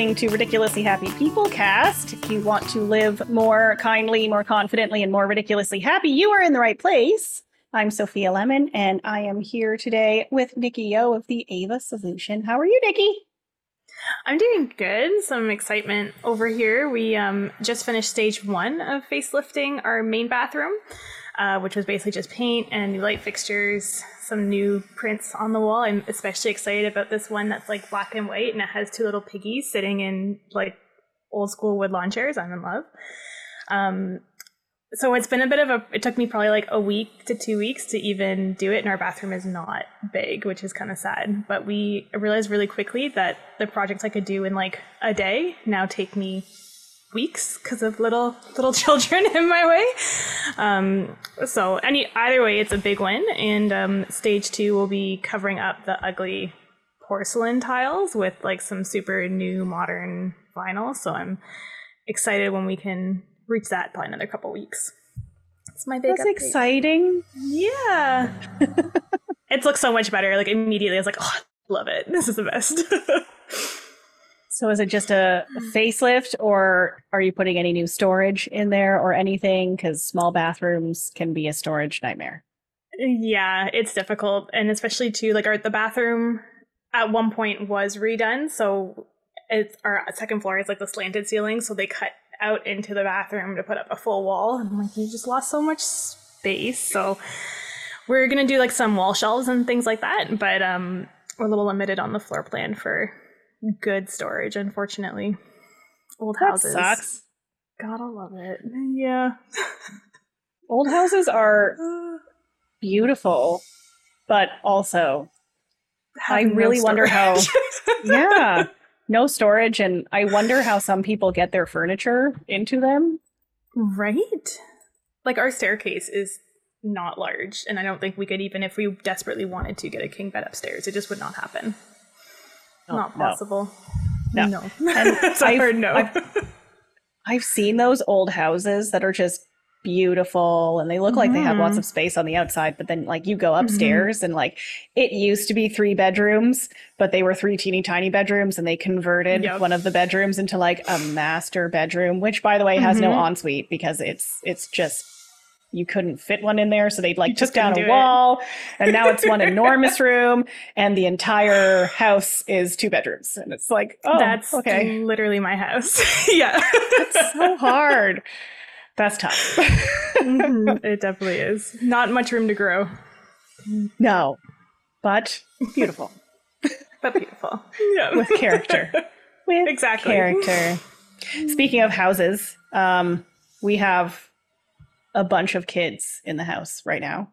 listening to Ridiculously Happy People Cast. If you want to live more kindly, more confidently, and more ridiculously happy, you are in the right place. I'm Sophia Lemon, and I am here today with Nikki Yeo of the Ava Solution. How are you, Nikki? I'm doing good. Some excitement over here. We um, just finished stage one of facelifting our main bathroom, uh, which was basically just paint and new light fixtures, some new prints on the wall. I'm especially excited about this one that's like black and white and it has two little piggies sitting in like old school wood lawn chairs. I'm in love. Um, so it's been a bit of a it took me probably like a week to two weeks to even do it and our bathroom is not big which is kind of sad but we realized really quickly that the projects i could do in like a day now take me weeks because of little little children in my way um, so any either way it's a big win and um, stage two will be covering up the ugly porcelain tiles with like some super new modern vinyl so i'm excited when we can reach that probably another couple weeks. It's my big. That's update. exciting. Yeah, it looks so much better. Like immediately, I was like, oh, I love it. This is the best. so, is it just a facelift, or are you putting any new storage in there or anything? Because small bathrooms can be a storage nightmare. Yeah, it's difficult, and especially too like our the bathroom at one point was redone, so it's our second floor is like the slanted ceiling, so they cut out into the bathroom to put up a full wall. And I'm like, you just lost so much space. So we're gonna do like some wall shelves and things like that, but um, we're a little limited on the floor plan for good storage, unfortunately. Old that houses. Sucks. Gotta love it. Yeah. Old houses are beautiful, but also I really no wonder how. yeah no storage and i wonder how some people get their furniture into them right like our staircase is not large and i don't think we could even if we desperately wanted to get a king bed upstairs it just would not happen oh, not possible no no, no. I've, no. I've, I've seen those old houses that are just beautiful and they look like they have lots mm-hmm. of space on the outside but then like you go mm-hmm. upstairs mm-hmm. and like it used to be three bedrooms but they were three teeny tiny bedrooms and they converted yep. one of the bedrooms into like a master bedroom which by the way has mm-hmm. no ensuite because it's it's just you couldn't fit one in there so they'd like took down a wall and now it's one enormous room and the entire house is two bedrooms and it's like oh that's okay literally my house yeah That's so hard that's tough. mm-hmm. It definitely is. Not much room to grow. No, but beautiful. but beautiful. Yeah. With character. With exactly. character. Speaking of houses, um, we have a bunch of kids in the house right now.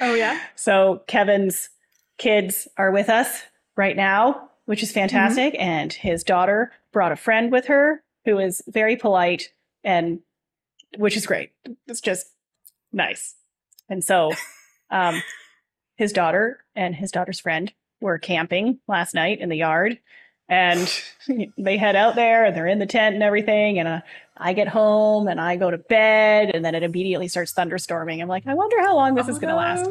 oh, yeah? So Kevin's kids are with us right now, which is fantastic. Mm-hmm. And his daughter brought a friend with her who is very polite and which is great. It's just nice. And so, um, his daughter and his daughter's friend were camping last night in the yard, and they head out there and they're in the tent and everything. And uh, I get home and I go to bed, and then it immediately starts thunderstorming. I'm like, I wonder how long this oh, is going to last.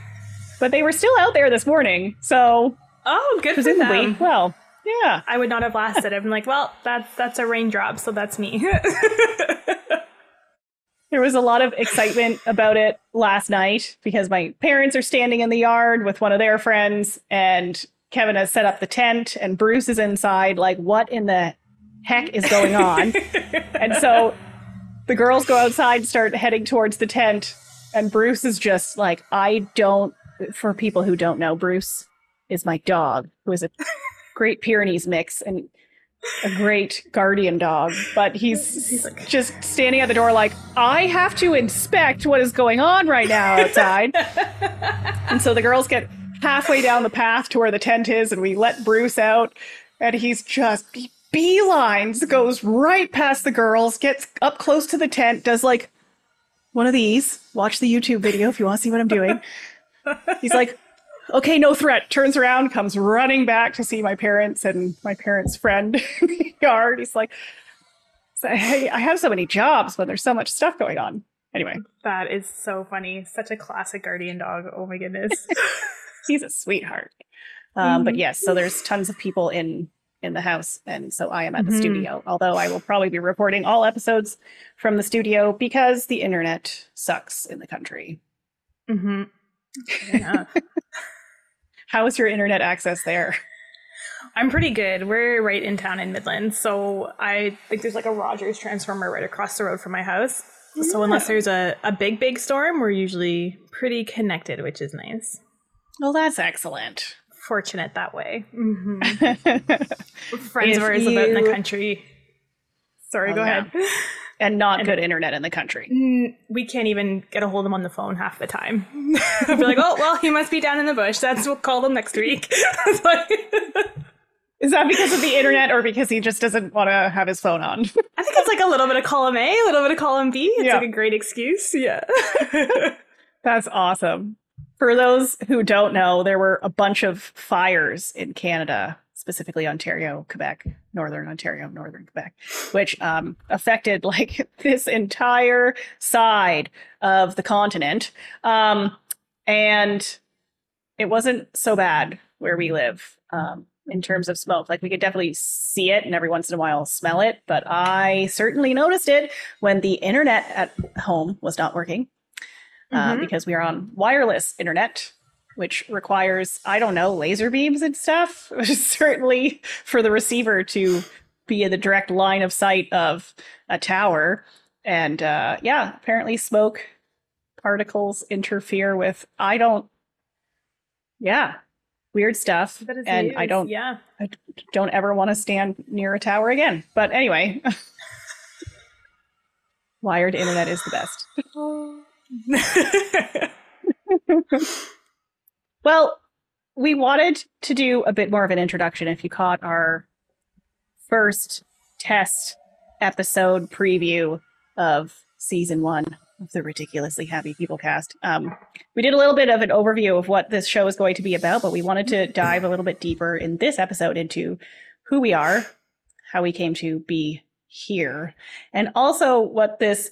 but they were still out there this morning, so oh, good for them. Well, yeah, I would not have lasted. I'm like, well, that's that's a raindrop, so that's me. There was a lot of excitement about it last night because my parents are standing in the yard with one of their friends, and Kevin has set up the tent, and Bruce is inside. Like, what in the heck is going on? and so the girls go outside, start heading towards the tent, and Bruce is just like, I don't. For people who don't know, Bruce is my dog, who is a Great Pyrenees mix, and a great guardian dog, but he's, he's like, just standing at the door like, I have to inspect what is going on right now outside. and so the girls get halfway down the path to where the tent is, and we let Bruce out, and he's just he beelines, goes right past the girls, gets up close to the tent, does like one of these. Watch the YouTube video if you want to see what I'm doing. He's like, okay, no threat. Turns around, comes running back to see my parents and my parents' friend in the yard. He's like, hey, I have so many jobs, but there's so much stuff going on. Anyway. That is so funny. Such a classic guardian dog. Oh my goodness. He's a sweetheart. Um, mm-hmm. But yes, so there's tons of people in in the house. And so I am at the Mhm. studio, although I will probably be recording all episodes from the studio because the internet sucks in the country. Mm-hmm. Yeah. How is your internet access there? I'm pretty good. We're right in town in Midland, so I think there's like a Rogers transformer right across the road from my house. So unless there's a, a big, big storm, we're usually pretty connected, which is nice. Well, that's excellent. Fortunate that way. hmm Friends of ours live out in the country. Sorry, Oh, go yeah. ahead. And not And- good internet in the country. We can't even get a hold of him on the phone half the time. I'll be like, oh, well, he must be down in the bush. That's we'll call him next week. Is that because of the internet or because he just doesn't want to have his phone on? I think it's like a little bit of column A, a little bit of column B. It's Yeah. like a great excuse. Yeah. That's awesome. For those who don't know, there were a bunch of fires in Canada, specifically Ontario, Quebec, Northern Ontario, Northern Quebec, which um, affected like this entire side of the continent. Um, and it wasn't so bad where we live um, in terms of smoke. Like we could definitely see it and every once in a while smell it, but I certainly noticed it when the internet at home was not working uh, Mhm. because we are on wireless internet, which requires, I don't know, laser beams and stuff. Certainly for the receiver to be in the direct line of sight of a tower. And uh, yeah, apparently smoke particles interfere with, I don't, yeah, weird stuff. And I don't, Yeah. I don't ever want to stand near a tower again. But anyway, wired internet is the best. Well, we wanted to do a bit more of an introduction. If you caught our first test episode preview of season one of the Ridiculously Happy People cast, um, we did a little bit of an overview of what this show is going to be about, but we wanted to dive a little bit deeper in this episode into who we are, how we came to be here, and also what this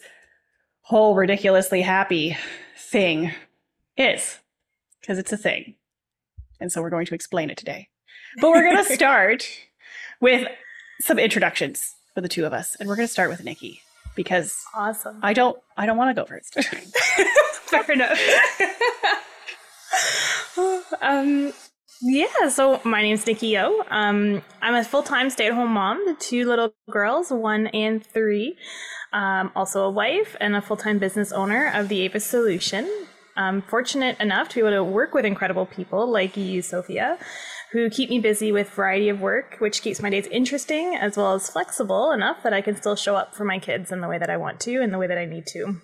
whole ridiculously happy thing is because it's a thing. And so we're going to explain it today. But we're going to start with some introductions for the two of us. And we're going to start with Nikki because awesome. I don't I don't want to go first. Fair enough. um, yeah, so my name's Nikki Yeo. Um, I'm a full time stay at home mom to two little girls, one and three. Um, also a wife and a full time business owner of the Ava Solution. I'm fortunate enough to be able to work with incredible people like you, Sophia, who keep me busy with variety of work, which keeps my days interesting as well as flexible enough that I can still show up for my kids in the way that I want to and the way that I need to.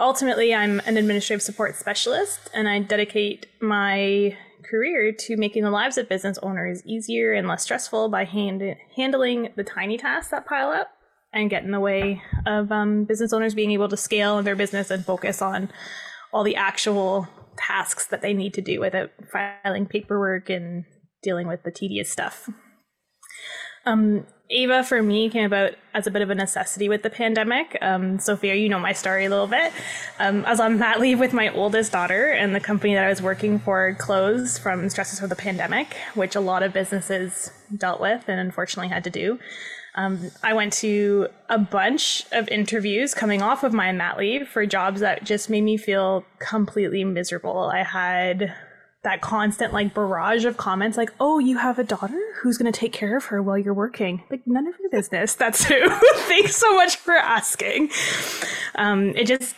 Ultimately, I'm an administrative support specialist, and I dedicate my career to making the lives of business owners easier and less stressful by hand- handling the tiny tasks that pile up and get in the way of um, business owners being able to scale their business and focus on all the actual tasks that they need to do without filing paperwork and dealing with the tedious stuff. Um, Ava for me came about as a bit of a necessity with the pandemic. Um, Sophia, you know my story a little bit. Um, I was on mat leave with my oldest daughter, and the company that I was working for closed from stresses of the pandemic, which a lot of businesses dealt with and unfortunately had to do. Um, I went to a bunch of interviews coming off of my mat leave for jobs that just made me feel completely miserable. I had that constant like barrage of comments like, "Oh, you have a daughter who's going to take care of her while you're working." Like none of your business. That's who. Thanks so much for asking. Um, it just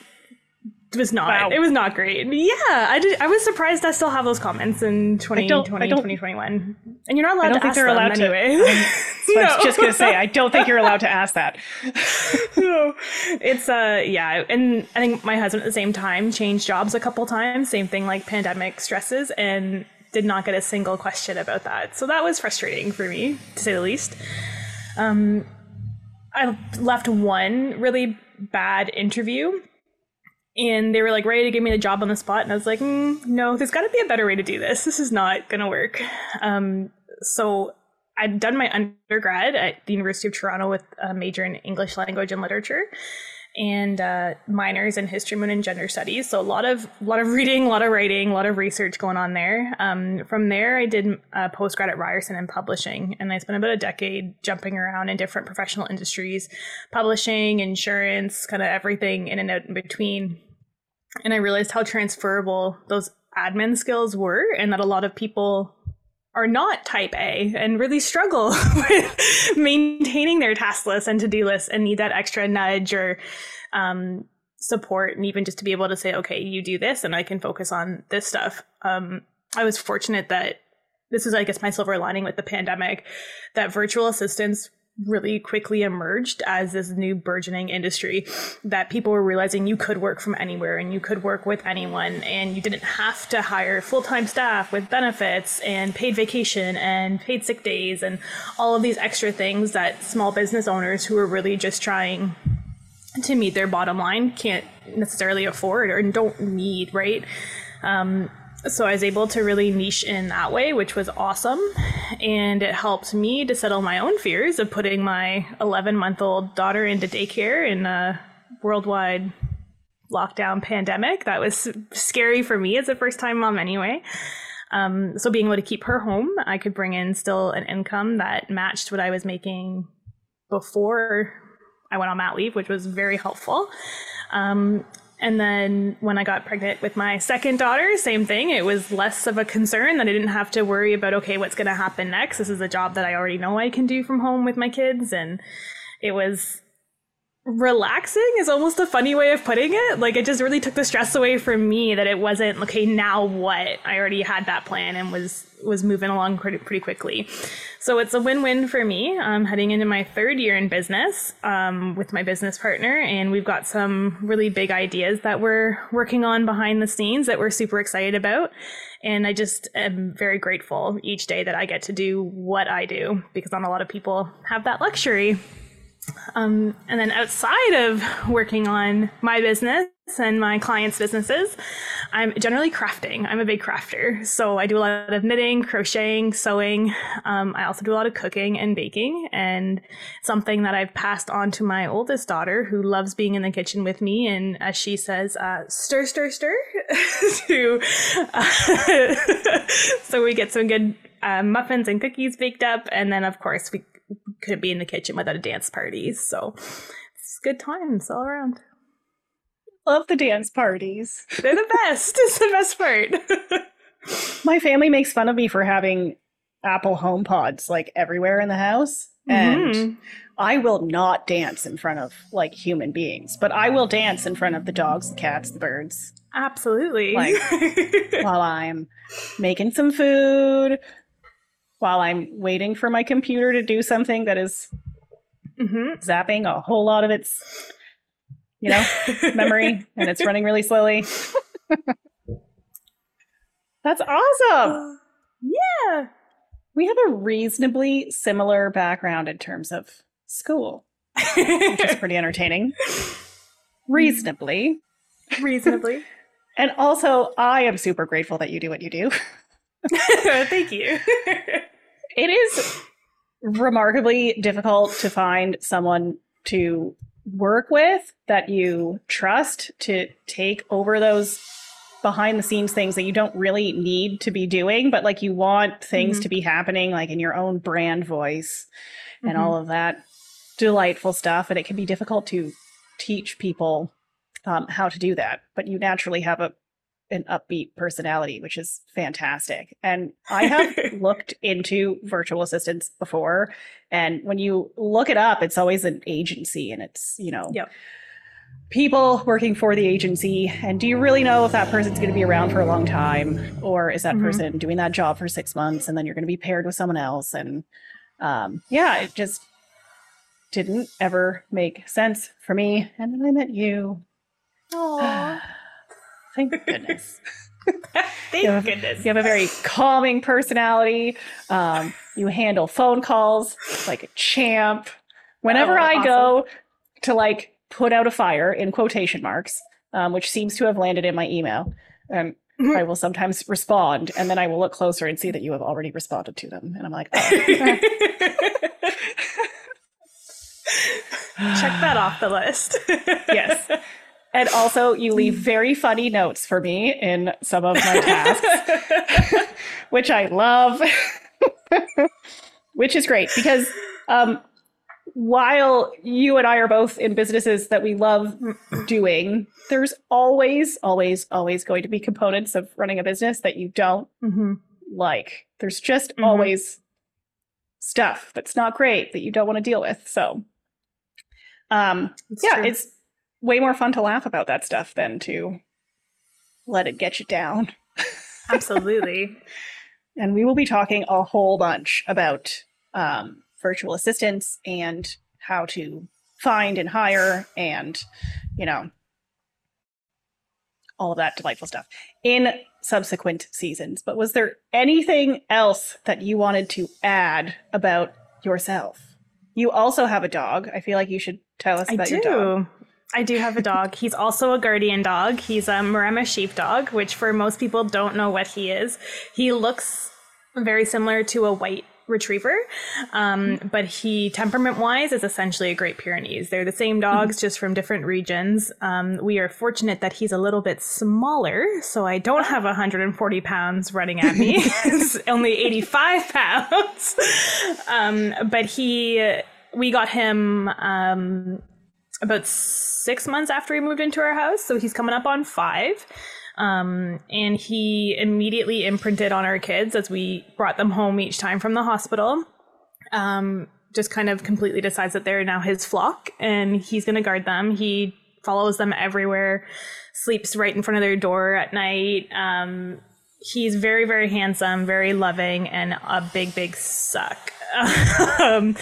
was not. Wow. It was not great. Yeah, I did. I was surprised I still have those comments in 2020, I don't- 2021. And you're not allowed I don't to think ask they're allowed to- anyway. So I was just going to say, I don't think you're allowed to ask that. no. It's uh yeah, and I think my husband at the same time changed jobs a couple times, same thing like pandemic stresses and did not get a single question about that. So that was frustrating for me, to say the least. Um I left one really bad interview and they were like ready to give me the job on the spot and i was like mm, no there's got to be a better way to do this. This is not going to work. Um, so i'd done my undergrad at the university of toronto with a major in english language and literature and uh, minors in history, women, and gender studies. So a lot of a lot of reading, a lot of writing, a lot of research going on there. Um, from there, I did a postgrad at Ryerson in publishing, and I spent about a decade jumping around in different professional industries, publishing, insurance, kind of everything in and out in between. And I realized how transferable those admin skills were, and that a lot of people are not type A and really struggle with maintaining their task list and to do lists and need that extra nudge or um, support and even just to be able to say, okay, you do this and I can focus on this stuff. Um, I was fortunate that this is, I guess, my silver lining with the pandemic that virtual assistants really quickly emerged as this new burgeoning industry that people were realizing you could work from anywhere and you could work with anyone and you didn't have to hire full-time staff with benefits and paid vacation and paid sick days and all of these extra things that small business owners who are really just trying to meet their bottom line can't necessarily afford or don't need right? Um, so I was able to really niche in that way, which was awesome. And it helped me to settle my own fears of putting my 11 month old daughter into daycare in a worldwide lockdown pandemic. That was scary for me as a first time mom, anyway. Um, so being able to keep her home, I could bring in still an income that matched what I was making before I went on mat leave, which was very helpful. Um, and then when I got pregnant with my second daughter, same thing. It was less of a concern that I didn't have to worry about, okay, what's going to happen next? This is a job that I already know I can do from home with my kids. And it was relaxing is almost a funny way of putting it. Like it just really took the stress away from me that it wasn't, okay, now what? I already had that plan and was was moving along pretty, pretty quickly. So it's a win-win for me. I'm heading into my third year in business um, with my business partner, and we've got some really big ideas that we're working on behind the scenes that we're super excited about. And I just am very grateful each day that I get to do what I do because not a lot of people have that luxury. Um, and then outside of working on my business and my clients' businesses, I'm generally crafting. I'm a big crafter. So I do a lot of knitting, crocheting, sewing. Um, I also do a lot of cooking and baking. And something that I've passed on to my oldest daughter, who loves being in the kitchen with me. And as she says, uh, stir, stir, stir. to, uh, so we get some good uh, muffins and cookies baked up. And then, of course, we couldn't be in the kitchen without a dance party. So it's good times all around. Love the dance parties. They're the best. it's the best part. My family makes fun of me for having Apple Home Pods like everywhere in the house. And mm-hmm. I will not dance in front of like human beings, but I will dance in front of the dogs, the cats, the birds. Absolutely. Like while I'm making some food, while I'm waiting for my computer to do something that is mm-hmm. zapping a whole lot of its, you know, memory and it's running really slowly. That's awesome. Yeah. We have a reasonably similar background in terms of school, which is pretty entertaining. Reasonably. Reasonably. and also, I am super grateful that you do what you do. Thank you. it is remarkably difficult to find someone to work with that you trust to take over those behind the scenes things that you don't really need to be doing, but like you want things mm-hmm. to be happening like in your own brand voice and mm-hmm. all of that delightful stuff. And it can be difficult to teach people um, how to do that, but you naturally have a an upbeat personality, which is fantastic. And I have looked into virtual assistants before. And when you look it up, it's always an agency and it's, you know, yep. people working for the agency. And do you really know if that person's going to be around for a long time? Or is that mm-hmm. person doing that job for six months and then you're going to be paired with someone else? And um, yeah, it just didn't ever make sense for me. And then I met you. Aww. Thank goodness. Thank you have, goodness. You have a very calming personality. Um, you handle phone calls like a champ. Whenever oh, I awesome. go to like put out a fire in quotation marks, um, which seems to have landed in my email, um, mm-hmm. I will sometimes respond, and then I will look closer and see that you have already responded to them, and I'm like, oh. check that off the list. yes. And also, you leave very funny notes for me in some of my tasks, which I love, which is great because um, while you and I are both in businesses that we love doing, there's always, always, always going to be components of running a business that you don't mm-hmm. like. There's just Mhm. always stuff that's not great that you don't want to deal with. So, um, It's yeah, true. it's way more fun to laugh about that stuff than to let it get you down. absolutely. And we will be talking a whole bunch about um, virtual assistants and how to find and hire and, you know, all of that delightful stuff in subsequent seasons. But was there anything else that you wanted to add about yourself? You also have a dog. I feel like you should tell us I about your dog. I do have a dog. He's also a guardian dog. He's a Maremma sheepdog, which for most people don't know what he is. He looks very similar to a white retriever, um, but he temperament wise is essentially a Great Pyrenees. They're the same dogs, just from different regions. Um, we are fortunate that he's a little bit smaller, so I don't have 140 pounds running at me. it's only 85 pounds. Um, but he, we got him um, about six months after he moved into our house, so he's coming up on five. Um, and he immediately imprinted on our kids as we brought them home each time from the hospital. Um, just kind of completely decides that they're now his flock and he's going to guard them. He follows them everywhere, sleeps right in front of their door at night. Um, he's very, very handsome, very loving, and a big, big suck. um,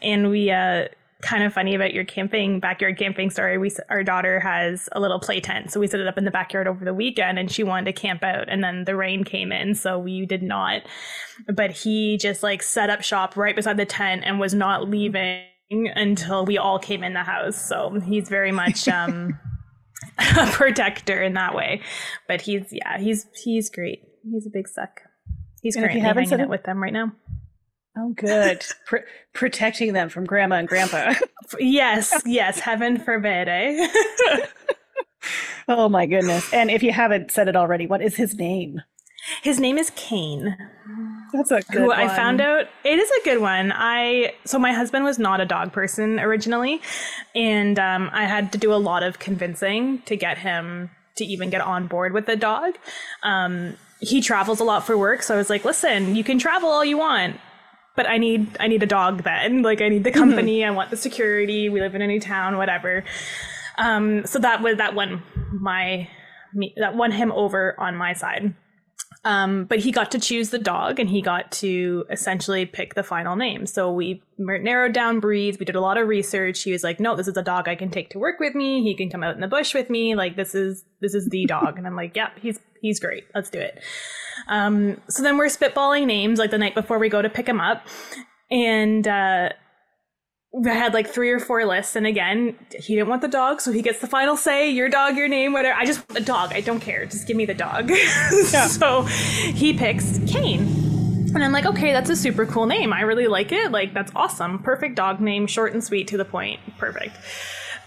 and we, uh, kind of funny about your camping backyard camping story. We our daughter has a little play tent, so we set it up in the backyard over the weekend, and she wanted to camp out, and then the rain came in, so we did not. But he just like set up shop right beside the tent and was not leaving until we all came in the house. So he's very much um, a protector in that way. But he's yeah, he's he's great. He's a big suck. He's And if you currently haven't hanging out it- with them right now. Oh, good. Pr- protecting them from grandma and grandpa. Yes, yes. Heaven forbid, eh? oh, my goodness. And if you haven't said it already, what is his name? His name is Kane. That's a good who I found out it is a good one. I so my husband was not a dog person originally, and um, I had to do a lot of convincing to get him to even get on board with the dog. Um, he travels a lot for work, so I was like, "Listen, you can travel all you want." But I need I need a dog then. Like I need the company. I want the security. We live in a new town, whatever. Um, so that was that won my me, that won him over on my side. Um, but he got to choose the dog and he got to essentially pick the final name. So we narrowed down breeds. We did a lot of research. He was like, no, this is a dog I can take to work with me. He can come out in the bush with me. Like this is, this is the dog. and I'm like, yep, he's, he's great. Let's do it. Um, so then we're spitballing names like the night before we go to pick him up. And, uh, I had like three or four lists, and again, he didn't want the dog, so he gets the final say. Your dog, your name, whatever. I just want the dog. I don't care. Just give me the dog. so he picks Kane. And I'm like, okay, that's a super cool name. I really like it. Like, that's awesome. Perfect dog name, short and sweet to the point. Perfect.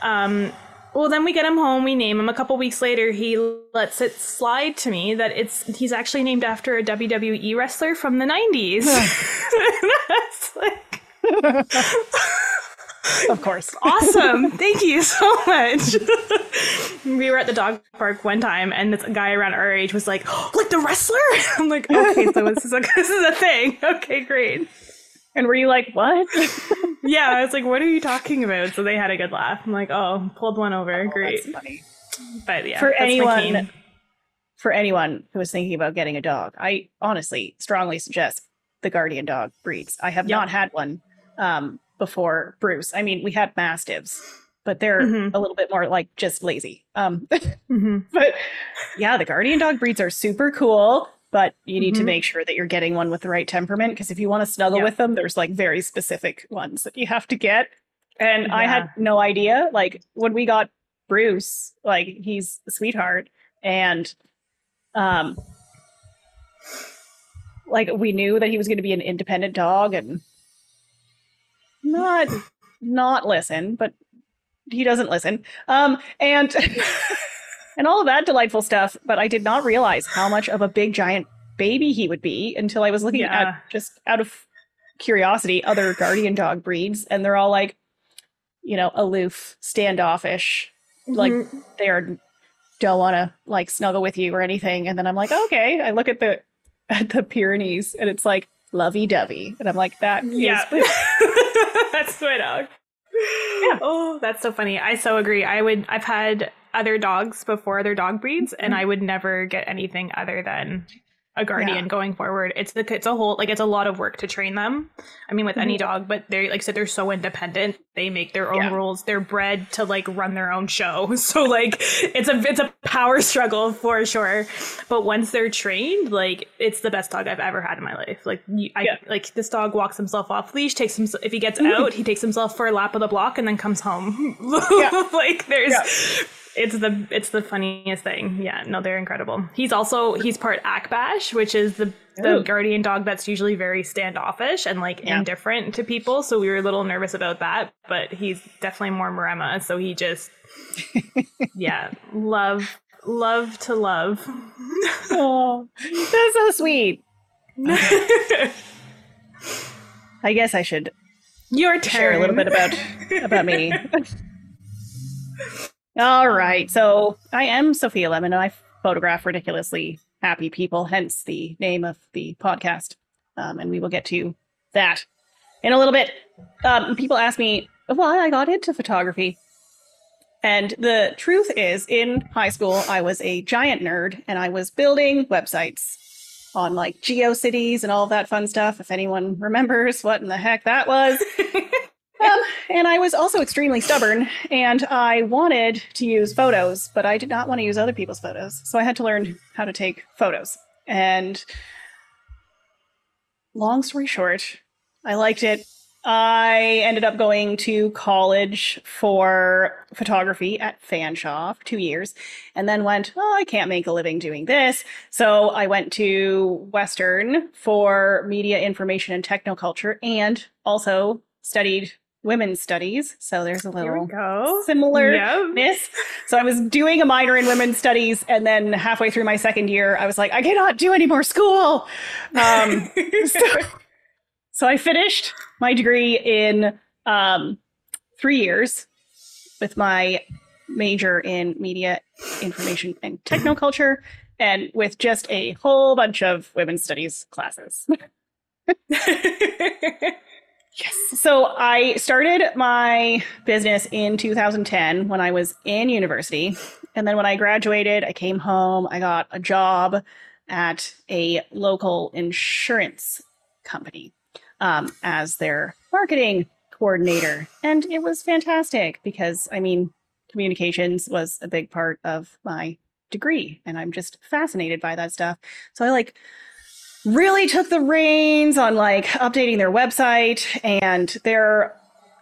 Um, well, then we get him home. We name him. A couple weeks later, he lets it slide to me that it's he's actually named after a WWE wrestler from the 90s. That's like Of course. awesome. Thank you so much. we were at the dog park one time, and this guy around our age was like, oh, "Like the wrestler?" I'm like, "Okay, so this is a this is a thing. Okay, great." And were you like, what? Yeah, I was like, "What are you talking about?" So they had a good laugh. I'm like, "Oh, pulled one over. Great." That's funny. But yeah, For anyone for anyone who is thinking about getting a dog, I honestly strongly suggest the guardian dog breeds. I have Yeah. not had one um, before Bruce. I mean, we had mastiffs, but they're Mhm. a little bit more like just lazy. Um, Mhm. but yeah, the guardian dog breeds are super cool. But you need to Mhm. make sure that you're getting one with the right temperament because if you want to snuggle Yeah. with them, there's like very specific ones that you have to get. And I had no idea. Like when we got Bruce, like he's a sweetheart, and um, like we knew that he was going to be an independent dog and not not listen, but he doesn't listen. Um, and and all of that delightful stuff. But I did not realize how much of a big giant baby he would be until I was looking Yeah. at just out of curiosity other guardian dog breeds, and they're all like, you know, aloof, standoffish, like Mhm. they are don't want to like snuggle with you or anything. And then I'm like, okay. I look at the at the Pyrenees, and it's like lovey dovey, and I'm like, that is Yeah. that's my dog. Yeah. Oh, that's so funny. I so agree. I would I've had other dogs before other dog breeds and Mm-hmm. I would never get anything other than a guardian Yeah. going forward. It's the it's a whole like it's a lot of work to train them. I mean with any Mhm. dog, but they're like I said they're so independent. They make their own Yeah. rules. They're bred to like run their own show. So like it's a it's a power struggle for sure. But once they're trained, like it's the best dog I've ever had in my life. Like you, I Yeah. like this dog walks himself off leash, takes him if he gets out, he takes himself for a lap of the block and then comes home. like there's. It's the it's the funniest thing. Yeah, no, they're incredible. He's also he's part Akbash, which is the the Ooh. guardian dog that's usually very standoffish and like Yeah. indifferent to people. So we were a little nervous about that, but he's definitely more Maremma. So he just yeah, love love to love. oh, that's so sweet. I guess I should Your turn. share a little bit about about me. All right, so I am Sophia Lemon, and I photograph ridiculously happy people, hence the name of the podcast. Um, and we will get to that in a little bit. Um, people ask me why I got into photography. And the truth is, in high school, I was a giant nerd and I was building websites on like GeoCities and all that fun stuff. If anyone remembers what in the heck that was. um, and I was also extremely stubborn and I wanted to use photos, but I did not want to use other people's photos. So I had to learn how to take photos. And long story short, I liked it. I ended up going to college for photography at Fanshawe for two years and then went, oh, I can't make a living doing this. So I went to Western for media information and technoculture and also studied women's studies. So there's a little go. similar Yep. miss. So I was doing a minor in women's studies, and then halfway through my second year, I was like, I cannot do any more school. Um, so, so I finished my degree in um, three years with my major in media information and technoculture, and with just a whole bunch of women's studies classes. Yes. So I started my business in 2010 when I was in university. And then when I graduated, I came home, I got a job at a local insurance company um, as their marketing coordinator. And it was fantastic because, I mean, communications was a big part of my degree. And I'm just fascinated by that stuff. So I like really took the reins on like updating their website and their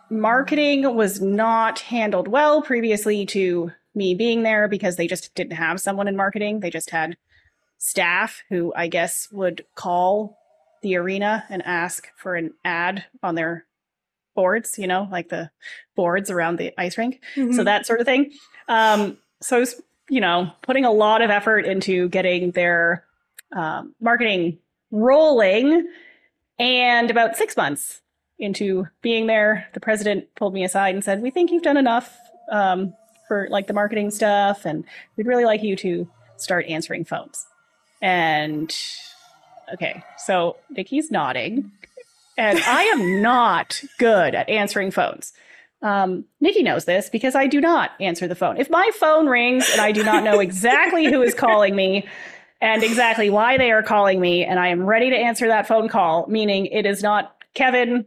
marketing was not handled well previously to me being there because they just didn't have someone in marketing. They just had staff who I guess would call the arena and ask for an ad on their boards, you know, like the boards around the ice rink so that sort of thing. Um, so I was, you know, putting a lot of effort into getting their um, marketing rolling. And about six months into being there, the president pulled me aside and said, "We think you've done enough um, for like the marketing stuff, and we'd really like you to start answering phones." And okay, so Nikki's nodding, and I am not good at answering phones. Um, Nikki knows this because I do not answer the phone. If my phone rings and I do not know exactly who is calling me and exactly why they are calling me, and I am ready to answer that phone call, meaning it is not Kevin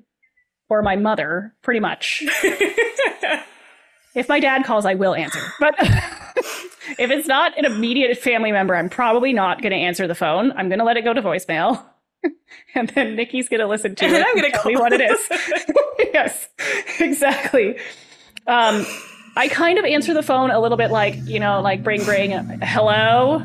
or my mother, pretty much. If my dad calls, I will answer. But if it's not an immediate family member, I'm probably not going to answer the phone. I'm going to let it go to voicemail. and then Nikki's going to listen to And it. then I'm gonna and tell call. me what it is. yes, exactly. Um, I kind of answer the phone a little bit like, you know, like bring, bring, hello.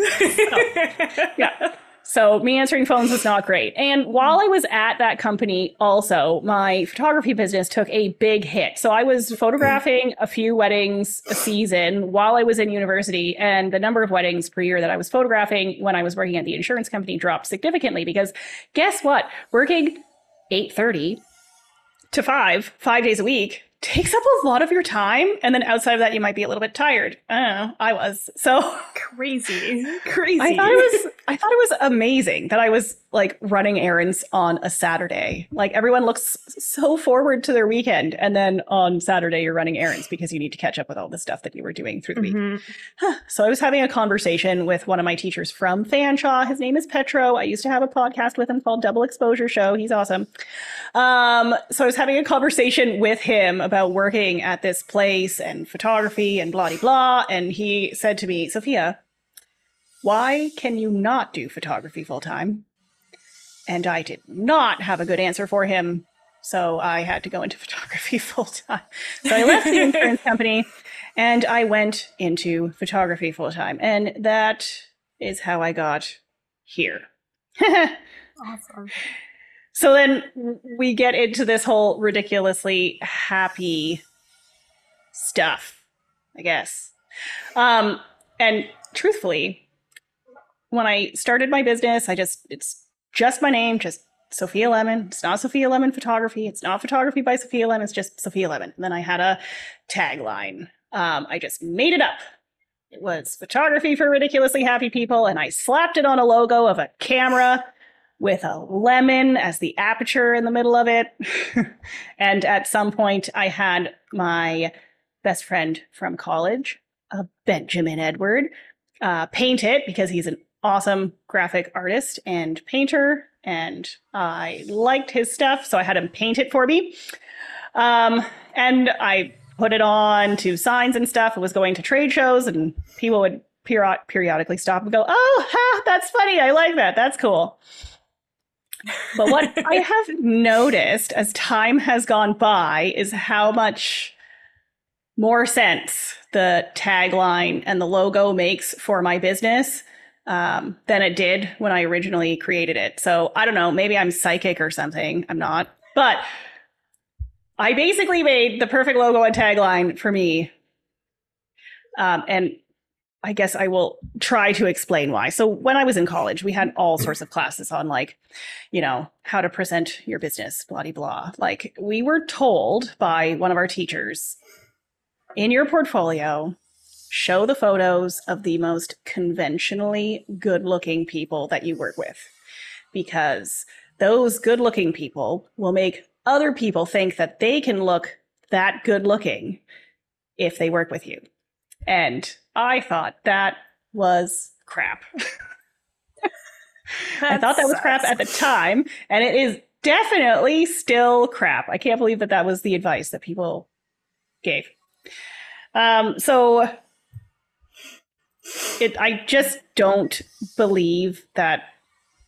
yeah. So me answering phones was not great. And while I was at that company, also, my photography business took a big hit. So I was photographing a few weddings a season while I was in university, and the number of weddings per year that I was photographing when I was working at the insurance company dropped significantly because guess what? Working 8:30 to 5, 5 days a week takes up a lot of your time and then outside of that you might be a little bit tired. I know. I was. So crazy. crazy. I thought it was i thought it was amazing that i was like running errands on a saturday. Like everyone looks so forward to their weekend and then on saturday you're running errands because you need to catch up with all the stuff that you were doing through the mm-hmm. week so i was having a conversation with one of my teachers from fanshawe. His name is petro. I used to have a podcast with him called double exposure show. He's awesome. Um, so i was having a conversation with him about working at this place and photography and blah blah blah. And he said to me, Sophia, why can you not do photography full time? And I did not have a good answer for him. So I had to go into photography full time. So I left the insurance company and I went into photography full time. And that is how I got here. awesome. So then we get into this whole ridiculously happy stuff, I guess. Um, and truthfully, when I started my business, I just, it's just my name, just Sophia Lemon. It's not Sophia Lemon Photography. It's not photography by Sophia Lemon. It's just Sophia Lemon. And then I had a tagline. Um, I just made it up. It was photography for ridiculously happy people. And I slapped it on a logo of a camera with a lemon as the aperture in the middle of it. and at some point, I had my best friend from college, uh, Benjamin Edward, uh, paint it because he's an awesome graphic artist and painter. And I liked his stuff, so I had him paint it for me. Um, and I put it on to signs and stuff. It was going to trade shows, and people would periodically stop and go, Oh, ha, that's funny. I like that. That's cool. But what I have noticed as time has gone by is how much more sense the tagline and the logo makes for my business um, than it did when I originally created it. So I don't know, maybe I'm psychic or something. I'm not. But I basically made the perfect logo and tagline for me. Um, and I guess I will try to explain why. So when I was in college, we had all mm-hmm. sorts of classes on like, you know, how to present your business, blah blah blah. Like we were told by one of our teachers, in your portfolio, show the photos of the most conventionally good-looking people that you work with. Because those good-looking people will make other people think that they can look that good looking if they work with you. And I thought that was crap. I thought that was crap at the time, and it is definitely still crap. I can't believe that that was the advice that people gave. Um, so it, I just don't believe that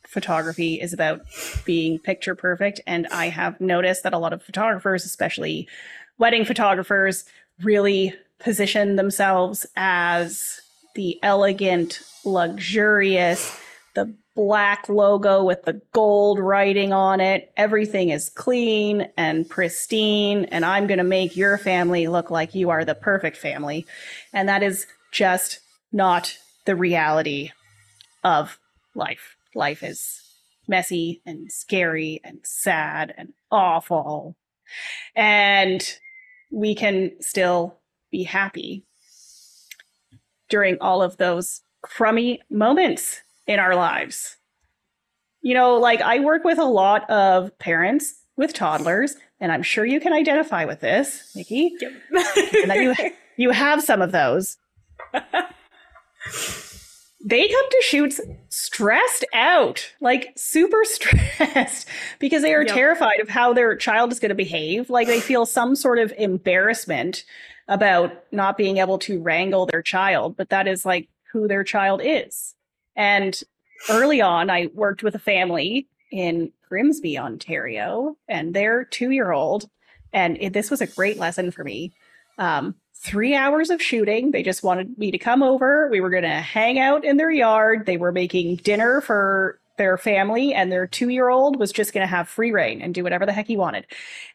photography is about being picture perfect. And I have noticed that a lot of photographers, especially wedding photographers, really position themselves as the elegant, luxurious, the black logo with the gold writing on it. Everything is clean and pristine, and I'm going to make your family look like you are the perfect family. And that is just not the reality of life. Life is messy and scary and sad and awful. And we can still be happy during all of those crummy moments in our lives. You know, like I work with a lot of parents with toddlers, and I'm sure you can identify with this, Nikki. Yep. and that you you have some of those. they come to shoots stressed out, like super stressed, because they are yep. terrified of how their child is going to behave. Like they feel some sort of embarrassment about not being able to wrangle their child, but that is like who their child is. And early on, I worked with a family in Grimsby, Ontario, and their two year old. And it, this was a great lesson for me. Um, three hours of shooting. They just wanted me to come over. We were going to hang out in their yard. They were making dinner for their family and their two year old was just going to have free reign and do whatever the heck he wanted.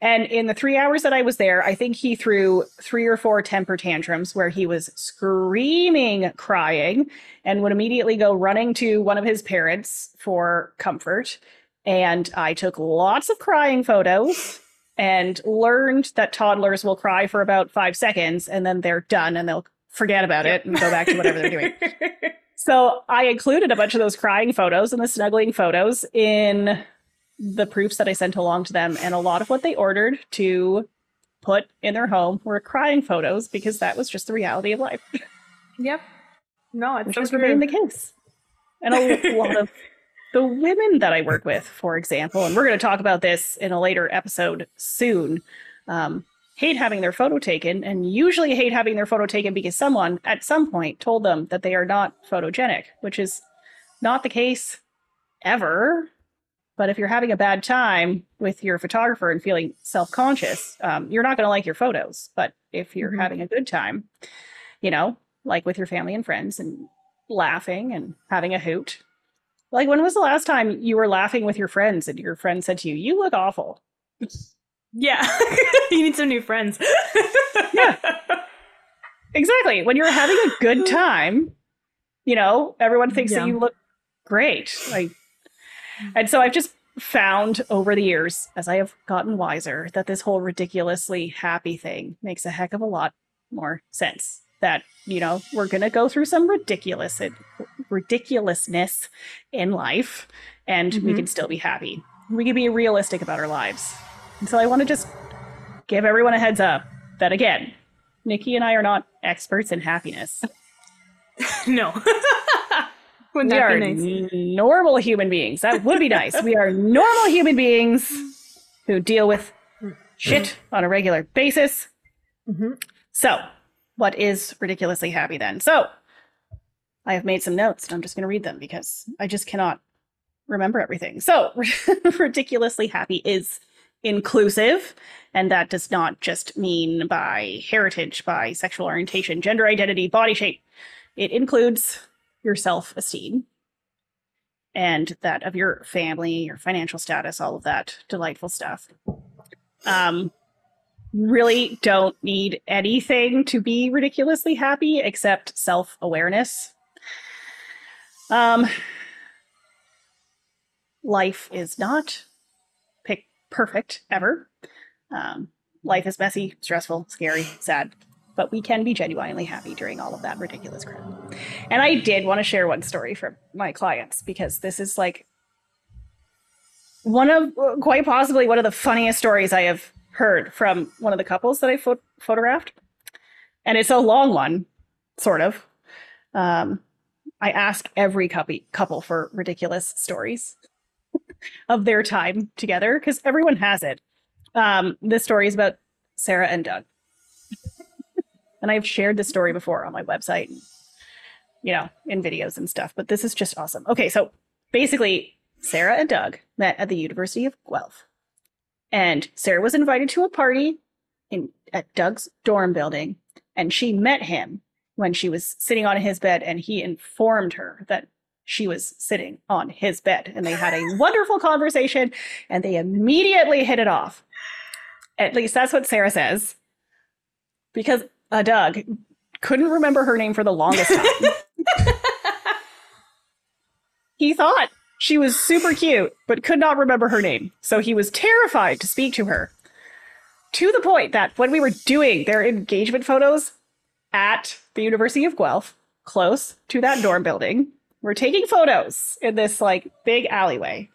And in the three hours that I was there, I think he threw three or four temper tantrums where he was screaming, crying, and would immediately go running to one of his parents for comfort. And I took lots of crying photos and learned that toddlers will cry for about five seconds and then they're done and they'll forget about it and go back to whatever they're doing. So I included a bunch of those crying photos and the snuggling photos in the proofs that I sent along to them. And a lot of what they ordered to put in their home were crying photos because that was just the reality of life. Yep. No, it's which so has remained the case. And a lot of the women that I work with, for example, and we're going to talk about this in a later episode soon. Um, hate having their photo taken and usually hate having their photo taken because someone at some point told them that they are not photogenic, which is not the case ever. But if you're having a bad time with your photographer and feeling self conscious, um, you're not going to like your photos. But if you're mm-hmm. having a good time, you know, like with your family and friends and laughing and having a hoot. Like, when was the last time you were laughing with your friends and your friend said to you, You look awful? Yeah. you need some new friends. yeah. Exactly. When you're having a good time, you know, everyone thinks yeah. that you look great. Like and so I've just found over the years, as I have gotten wiser, that this whole ridiculously happy thing makes a heck of a lot more sense. That, you know, we're gonna go through some ridiculous ridiculousness in life and mm-hmm. we can still be happy. We can be realistic about our lives and so I want to just give everyone a heads up that again, Nikki and I are not experts in happiness. no. we are nice? normal human beings. That would be nice. we are normal human beings who deal with shit on a regular basis. Mm-hmm. So, what is ridiculously happy then? So, I have made some notes and I'm just going to read them because I just cannot remember everything. So, ridiculously happy is inclusive. And that does not just mean by heritage, by sexual orientation, gender identity, body shape. It includes your self esteem and that of your family, your financial status, all of that delightful stuff. Um, really don't need anything to be ridiculously happy except self awareness. Um, life is not perfect ever. Um, life is messy, stressful, scary, sad, but we can be genuinely happy during all of that ridiculous crap. And I did want to share one story from my clients because this is like one of quite possibly one of the funniest stories I have heard from one of the couples that I pho- photographed. And it's a long one, sort of. Um, I ask every couple couple for ridiculous stories of their time together because everyone has it. Um, this story is about Sarah and Doug. and I've shared this story before on my website, you know, in videos and stuff, but this is just awesome. Okay, so basically, Sarah and Doug met at the University of Guelph. And Sarah was invited to a party in at Doug's dorm building, and she met him when she was sitting on his bed, and he informed her that she was sitting on his bed and they had a wonderful conversation and they immediately hit it off. At least that's what Sarah says. Because uh, Doug couldn't remember her name for the longest time. he thought she was super cute, but could not remember her name. So he was terrified to speak to her. To the point that when we were doing their engagement photos at the University of Guelph, close to that dorm building, we're taking photos in this like big alleyway.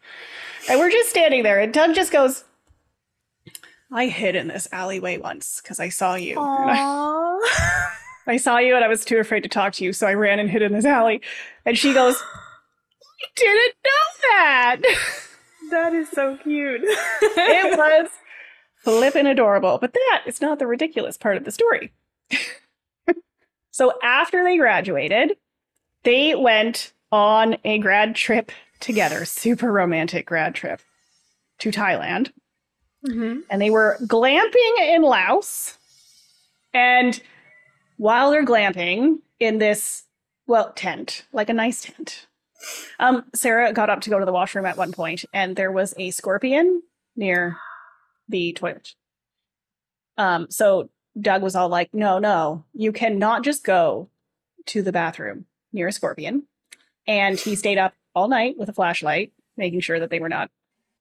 And we're just standing there, and Doug just goes, I hid in this alleyway once because I saw you. I, I, saw you and I was too afraid to talk to you, so I ran and hid in this alley. And she goes, I didn't know that. That is so cute. it was flippin' adorable. But that is not the ridiculous part of the story. so after they graduated, they went on a grad trip together, super romantic grad trip to Thailand. Mm-hmm. And they were glamping in Laos. And while they're glamping in this, well, tent, like a nice tent, Um, Sarah got up to go to the washroom at one point, and there was a scorpion near the toilet. Um, so Doug was all like, "No, no, you cannot just go to the bathroom near a scorpion." And he stayed up all night with a flashlight, making sure that they were not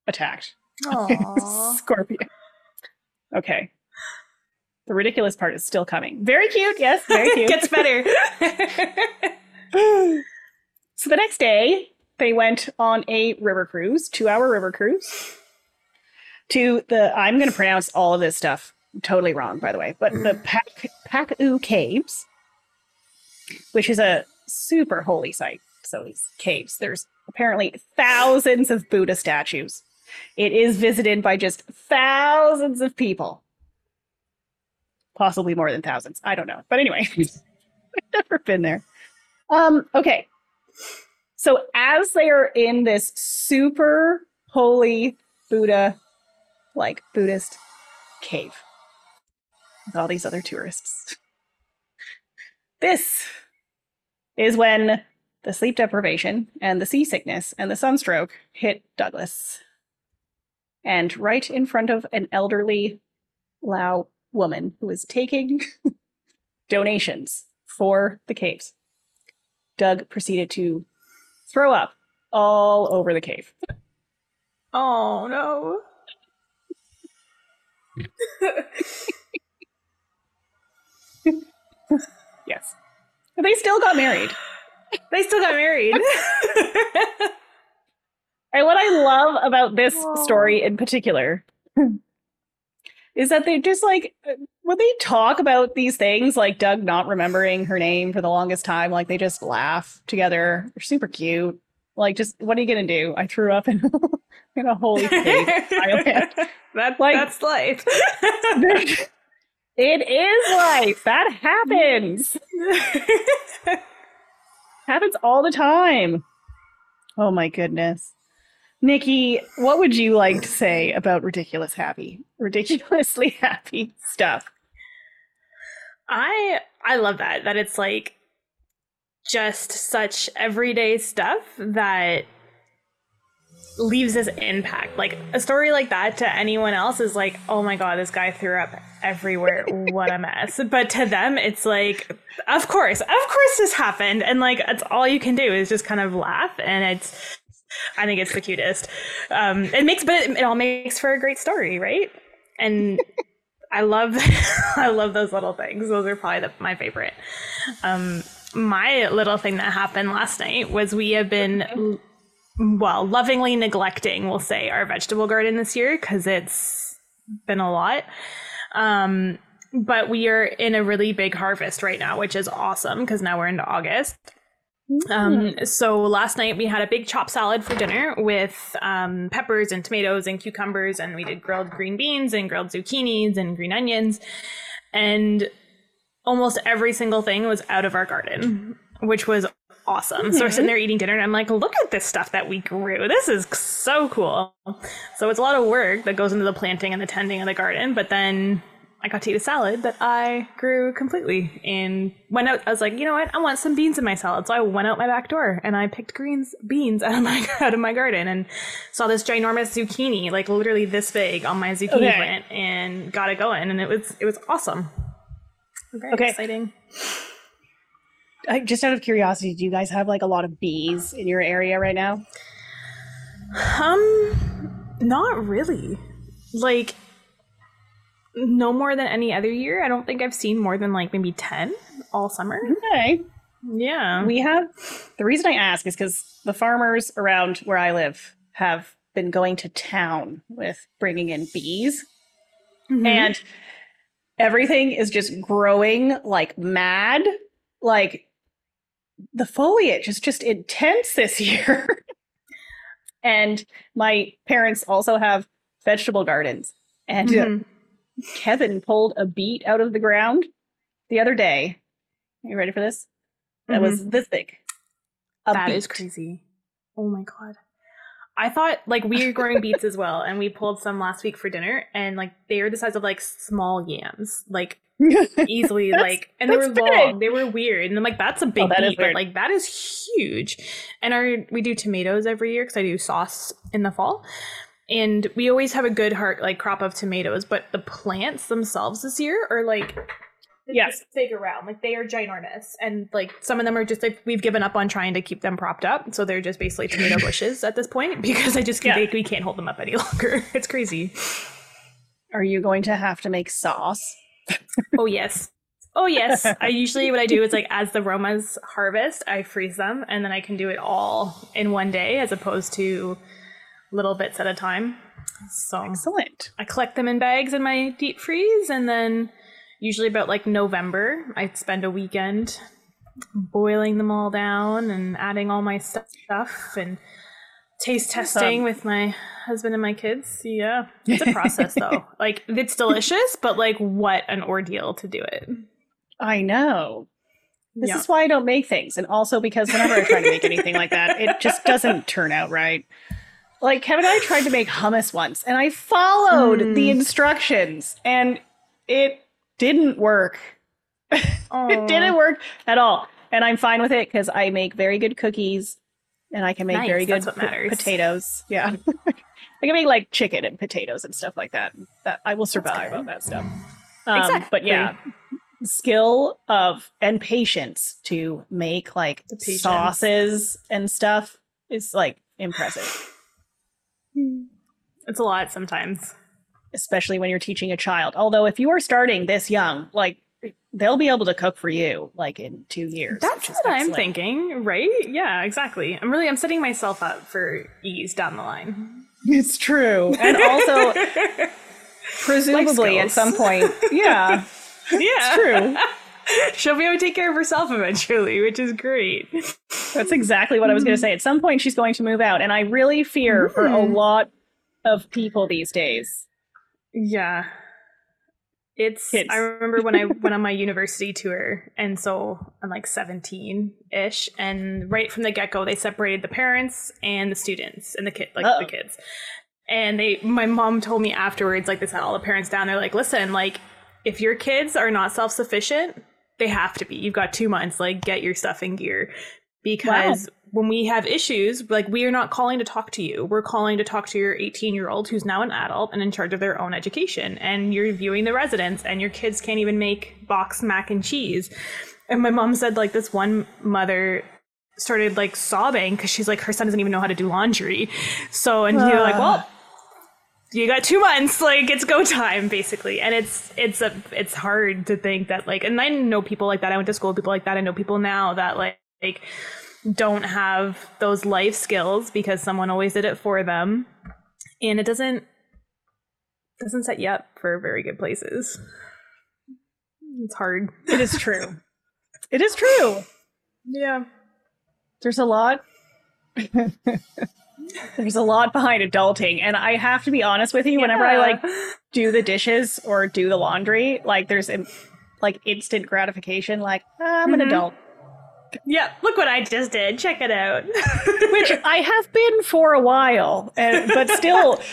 attacked. Scorpion. Okay. The ridiculous part is still coming. Very cute, yes, very cute. Gets better. so the next day, they went on a river cruise, two hour river cruise, to the, I'm going to pronounce all of this stuff totally wrong, by the way, but the mm. Pak, Pak-U Caves, which is a super holy site. So these caves, there's apparently thousands of Buddha statues. It is visited by just thousands of people. Possibly more than thousands. I don't know. But anyway, I've never been there. Um, okay. So as they are in this super holy Buddha, like Buddhist cave with all these other tourists. This is when the sleep deprivation and the seasickness and the sunstroke hit Douglas. And right in front of an elderly Lao woman who was taking donations for the caves, Doug proceeded to throw up all over the cave. oh no. Yes. They still got married. They still got married. And what I love about this story in particular is that they just like when they talk about these things, like Doug not remembering her name for the longest time, like they just laugh together. They're super cute. Like, just what are you gonna do? I threw up in, in a holy cave island. that, Like- that's life. It is life. That happens. happens all the time. Oh my goodness. Nikki, what would you like to say about ridiculous happy? Ridiculously happy stuff. I I love that that it's like just such everyday stuff that leaves this impact. Like a story like that to anyone else is like, "Oh my god, this guy threw up everywhere. What a mess." But to them it's like, "Of course. Of course this happened." And like it's all you can do is just kind of laugh and it's I think it's the cutest. Um it makes but it, it all makes for a great story, right? And I love I love those little things. Those are probably the, my favorite. Um, my little thing that happened last night was we have been well lovingly neglecting, we'll say, our vegetable garden this year because it's been a lot. Um, but we are in a really big harvest right now, which is awesome because now we're into August. Um, so last night we had a big chop salad for dinner with um, peppers and tomatoes and cucumbers, and we did grilled green beans and grilled zucchinis and green onions, and almost every single thing was out of our garden, which was awesome. So we're sitting there eating dinner, and I'm like, look at this stuff that we grew. This is so cool. So it's a lot of work that goes into the planting and the tending of the garden, but then I got to eat a salad that I grew completely and went out. I was like, you know what? I want some beans in my salad. So I went out my back door and I picked greens, beans out of my out of my garden and saw this ginormous zucchini, like literally this big on my zucchini Okay. plant and got it going. And it was it was awesome. Very Okay. exciting. I, just out of curiosity, do you guys have like a lot of bees in your area right now? Um, not really. Like, no more than any other year. I don't think I've seen more than like maybe 10 all summer. Okay. Yeah. We have the reason I ask is because the farmers around where I live have been going to town with bringing in bees, Mhm. and everything is just growing like mad. Like the foliage is just intense this year. and my parents also have vegetable gardens, and uh, Mhm. Kevin pulled a beet out of the ground the other day. Are you ready for this? That was this big. A That is beet. crazy. Oh my God. I thought like we are growing beets as well, and we pulled some last week for dinner, and like they were the size of like small yams, like easily like, and they were that's long. They were weird, and I'm like, that's a oh, big that is beet, but like that is huge. And our we do tomatoes every year because I do sauce in the fall, and we always have a good heart like crop of tomatoes. But the plants themselves this year are like Yeah. this big around. Like they are ginormous, and like some of them are just like we've given up on trying to keep them propped up, so they're just basically tomato bushes at this point because I just Yeah. they, we can't hold them up any longer. It's crazy. Are you going to have to make sauce? Oh yes. Oh yes. I usually what I do is like as the Romas harvest, I freeze them and then I can do it all in one day as opposed to little bits at a time. So Excellent. I collect them in bags in my deep freeze and then usually about like November, I'd spend a weekend boiling them all down and adding all my stuff and taste testing with my husband and my kids. Yeah. It's a process though. like it's delicious, but like what an ordeal to do it. I know. This Yeah. is why I don't make things. And also because whenever I try to make anything like that, it just doesn't turn out right. Like Kevin and I tried to make hummus once and I followed Mm. the instructions and it didn't work. It didn't work at all. And I'm fine with it because I make very good cookies and I can make Nice, very good po- potatoes. Yeah. I can make like chicken and potatoes and stuff like that. That I will survive on that stuff. Um, But yeah, skill of and patience to make like sauces and stuff is like impressive, It's a lot sometimes. Especially when you're teaching a child. Although if you are starting this young, like they'll be able to cook for you like in two years. That's what I'm thinking, right? Yeah, exactly. I'm really I'm setting myself up for ease down the line. It's true, and also presumably at some point, yeah, yeah, it's true. She'll be able to take care of herself eventually, which is great. That's exactly what I was going to say. At some point, she's going to move out, and I really fear for a Mm. lot of people these days. Yeah. It's Kids. I remember when I went on my university tour and so I'm like 17 ish and right from the get-go they separated the parents and the students and the kid like Uh-oh. the oh. kids. And they my mom told me afterwards like they sat all the parents down they're like listen like if your kids are not self-sufficient they have to be. You've got 2 months like get your stuff in gear because when we have issues, like we are not calling to talk to you. We're calling to talk to your 18 year old who's now an adult and in charge of their own education. And you're viewing the residents, and your kids can't even make box mac and cheese. And my mom said, like, this one mother started like sobbing because she's like, her son doesn't even know how to do laundry. So, and you're like, Ah. well, you got two months like it's go time basically and it's it's a it's hard to think that like and i know people like that i went to school with people like that i know people now that like, like don't have those life skills because someone always did it for them and it doesn't doesn't set you up for very good places it's hard It is true. it is true. yeah There's a lot. There's a lot behind adulting, and I have to be honest with you. Whenever I like do the dishes or do the laundry, like there's like instant gratification. Like "Ah, I'm an Mhm. adult, yeah look what i just did check it out which I have been for a while, and, but still.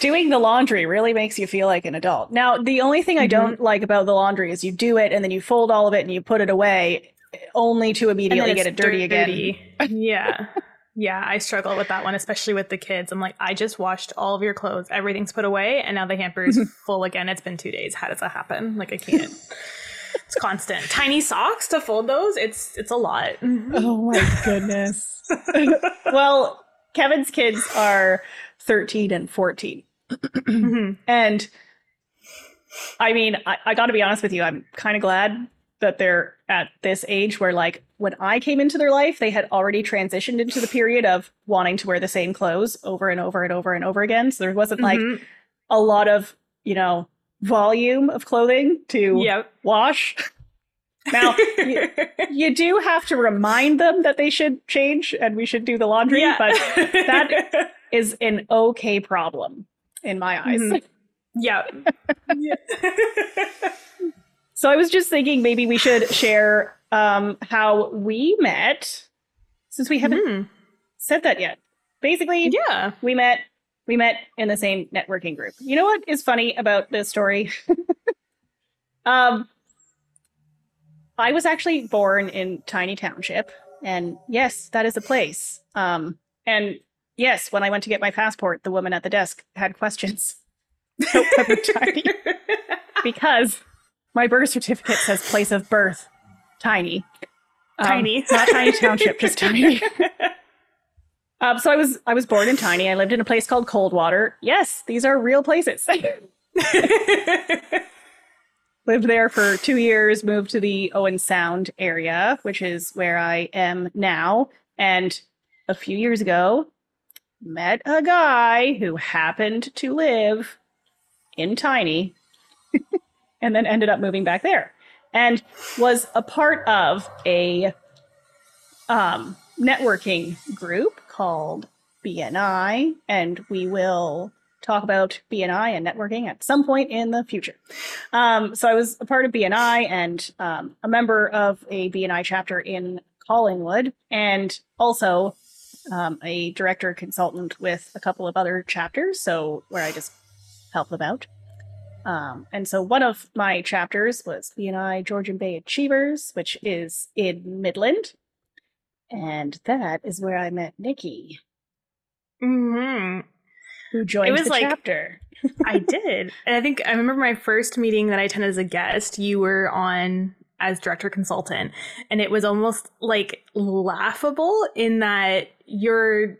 Doing the laundry really makes you feel like an adult. Now, the only thing I don't mm-hmm. like about the laundry is you do it and then you fold all of it and you put it away, only to immediately get it dirty again. yeah. Yeah, I struggle with that one, especially with the kids. I'm like, I just washed all of your clothes. Everything's put away, and now the hamper is full again. It's been two days. How does that happen? Like, I can't. It's constant. Tiny socks to fold those. It's it's a lot. Oh my goodness. well, Kevin's kids are 13 and 14. Mhm. And I mean, I, I got to be honest with you, I'm kind of glad that they're at this age where, like, when I came into their life, they had already transitioned into the period of wanting to wear the same clothes over and over and over and over again. So there wasn't like Mhm. a lot of, you know, volume of clothing to Yep. wash. Now, you, you do have to remind them that they should change and we should do the laundry, yeah. but that is an okay problem in my eyes. Mhm. yeah. So I was just thinking maybe we should share um, how we met, since we haven't Mhm. said that yet. basically, Yeah. we met we met in the same networking group. You know what is funny about this story? um I was actually born in Tiny Township and yes, that is a place. Um and yes, when I went to get my passport, the woman at the desk had questions because my birth certificate says place of birth tiny. Um, Tiny. not Tiny Township, just Tiny. Um, so I was I was born in Tiny. I lived in a place called Coldwater. Yes, these are real places. lived there for two years. Moved to the Owen Sound area, which is where I am now. And a few years ago, met a guy who happened to live in Tiny, and then ended up moving back there, and was a part of a um, networking group called BNI, and we will talk about BNI and networking at some point in the future. Um, so I was a part of BNI and um, a member of a BNI chapter in Collingwood, and also um, a director consultant with a couple of other chapters. So where I just help them out. Um, and so one of my chapters was BNI Georgian Bay Achievers, which is in Midland. And that is where I met Nikki, hmm who joined it was the like- chapter. I did. And I think I remember my first meeting that I attended as a guest, you were on as director consultant. And it was almost like laughable in that your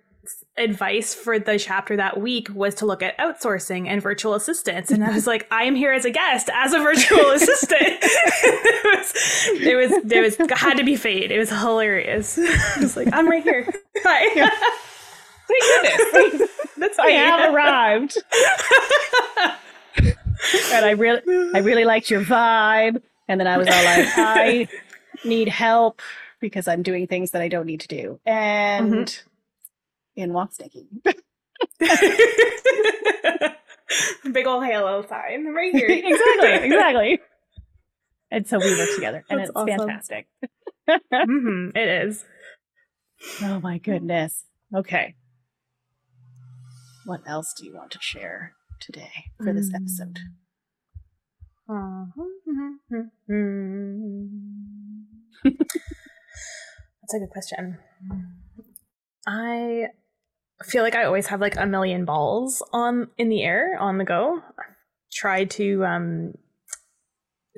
advice for the chapter that week was to look at outsourcing and virtual assistants. And I was like, I am here as a guest, as a virtual assistant. it was, it was, it was, had to be fate. It was hilarious. I was like, I'm right here. Hi. Thank goodness. That's I have arrived. and I really I really liked your vibe. And then I was all like, I need help because I'm doing things that I don't need to do. And mm-hmm. In walks Nikki. Big old halo sign right here. exactly, exactly. And so we work together, and That's it's awesome. fantastic. hmm it is. Oh my goodness. Okay. What else do you want to share today for this episode? That's a good question. I feel like I always have like a million balls on in the air on the go. Try to um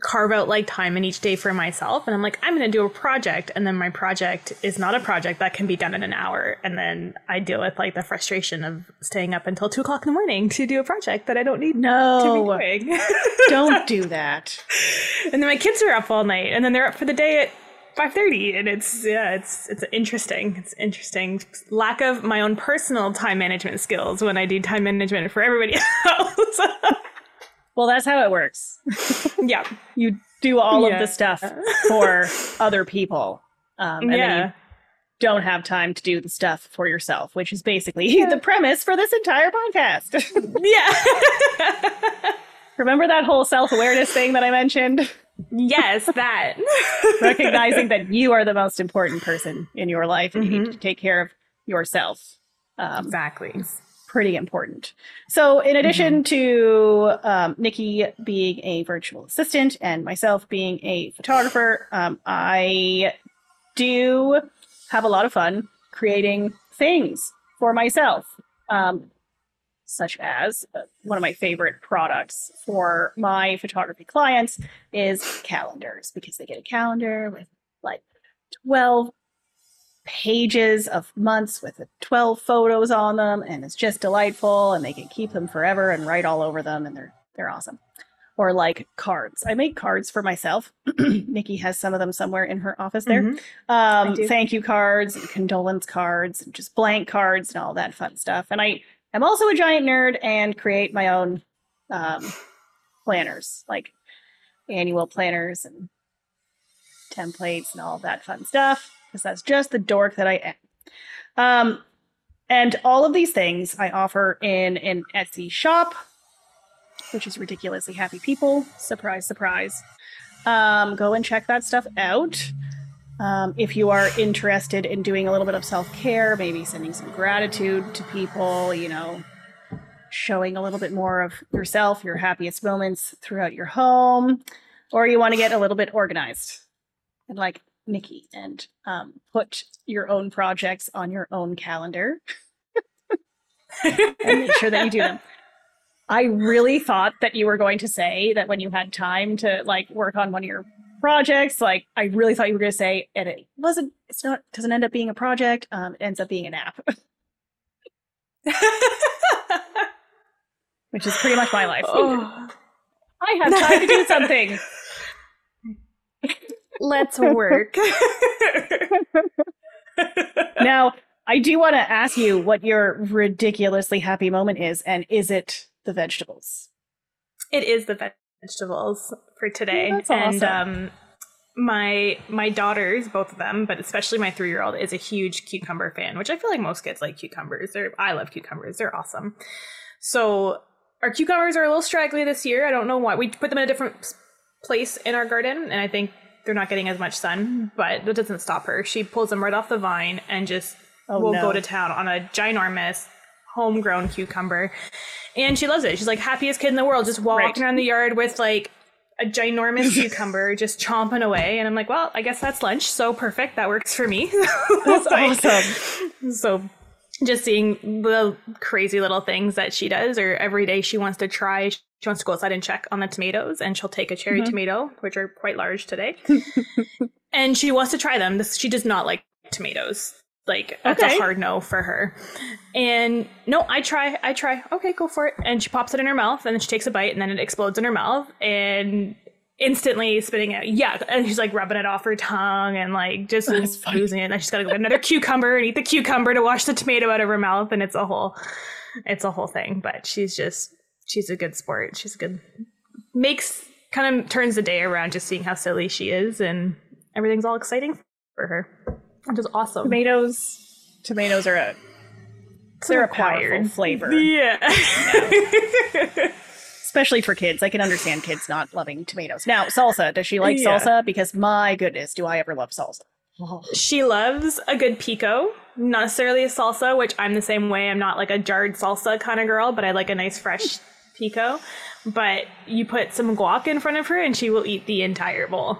carve out like time in each day for myself and I'm like I'm going to do a project and then my project is not a project that can be done in an hour and then I deal with like the frustration of staying up until two o'clock in the morning to do a project that I don't need to No, be doing. don't do that. and then my kids are up all night and then they're up for the day at 5.30 and it's yeah it's it's interesting it's interesting lack of my own personal time management skills when i do time management for everybody else Well, that's how it works. yeah You do all of the stuff for other people, um, and then you don't have time to do the stuff for yourself, which is basically Yeah. the premise for this entire podcast. yeah Remember that whole self awareness thing that I mentioned? Yes that Recognizing that you are the most important person in your life and you need Mhm. to take care of yourself. Um, exactly pretty important. So, in addition to um, Nikki being a virtual assistant and myself being a photographer, um, I do have a lot of fun creating things for myself, um, such as uh, one of my favorite products for my photography clients is calendars because they get a calendar with like 12 pages of months with 12 photos on them and it's just delightful and they can keep them forever and write all over them and they're they're awesome. Or like cards. I make cards for myself. Nikki has some of them somewhere in her office there. Mhm. um thank you cards and condolence cards and just blank cards and all that fun stuff. And i am also a giant nerd and create my own um planners like annual planners and templates and all that fun stuff because that's just the dork that I am. Um, and all of these things I offer in an Etsy shop, which is ridiculously happy people. Surprise, surprise. Um, go and check that stuff out. Um, if you are interested in doing a little bit of self care, maybe sending some gratitude to people, you know, showing a little bit more of yourself, your happiest moments throughout your home, or you want to get a little bit organized and like Nikki and um, put your own projects on your own calendar and make sure that you do them. I really thought that you were going to say that when you had time to like work on one of your projects, like I really thought you were going to say, and it wasn't. It's not. Doesn't end up being a project. Um, it ends up being an app, which is pretty much my life. Oh, I have time to do something. let's work. now, I do want to ask you what your ridiculously happy moment is, and is it the vegetables? it is the vegetables for today, That's and awesome. um, my my daughters, both of them, but especially my three year old, is a huge cucumber fan, which I feel like most kids like cucumbers. They're, I love cucumbers; they're awesome. So our cucumbers are a little straggly this year. I don't know why. We put them in a different place in our garden, and I think they're not getting as much sun. But that doesn't stop her. She pulls them right off the vine and just Oh, will no. go to town on a ginormous homegrown cucumber. And she loves it. She's like happiest kid in the world, just walking Right. around the yard with like a ginormous cucumber, just chomping away. And I'm like, well, I guess that's lunch. So perfect. That works for me. That's awesome. So just seeing the crazy little things that she does, or every day she wants to try. She wants to go outside and check on the tomatoes, and she'll take a cherry Mhm. tomato, which are quite large today, and she wants to try them. She does not like tomatoes. Like that's Okay. a hard no for her. And no, I try, I try. Okay, go for it. And she pops it in her mouth, and then she takes a bite, and then it explodes in her mouth, and instantly spitting it. Yeah, and she's like rubbing it off her tongue, and like just losing it. And she's got to go get another cucumber and eat the cucumber to wash the tomato out of her mouth, and it's a whole, it's a whole thing. But she's just, she's a good sport. She's a good, makes kind of turns the day around just seeing how silly she is, and everything's all exciting for her. Which is awesome. Tomatoes. Tomatoes are a they're a powerful flavor, Yeah. especially for kids. I can understand kids not loving tomatoes. Now, salsa. Does she like Yeah. salsa? Because my goodness, do I ever love salsa? Oh. she loves a good pico, not necessarily a salsa, which I'm the same way. I'm not like a jarred salsa kind of girl, but I like a nice fresh pico. But you put some guac in front of her and she will eat the entire bowl.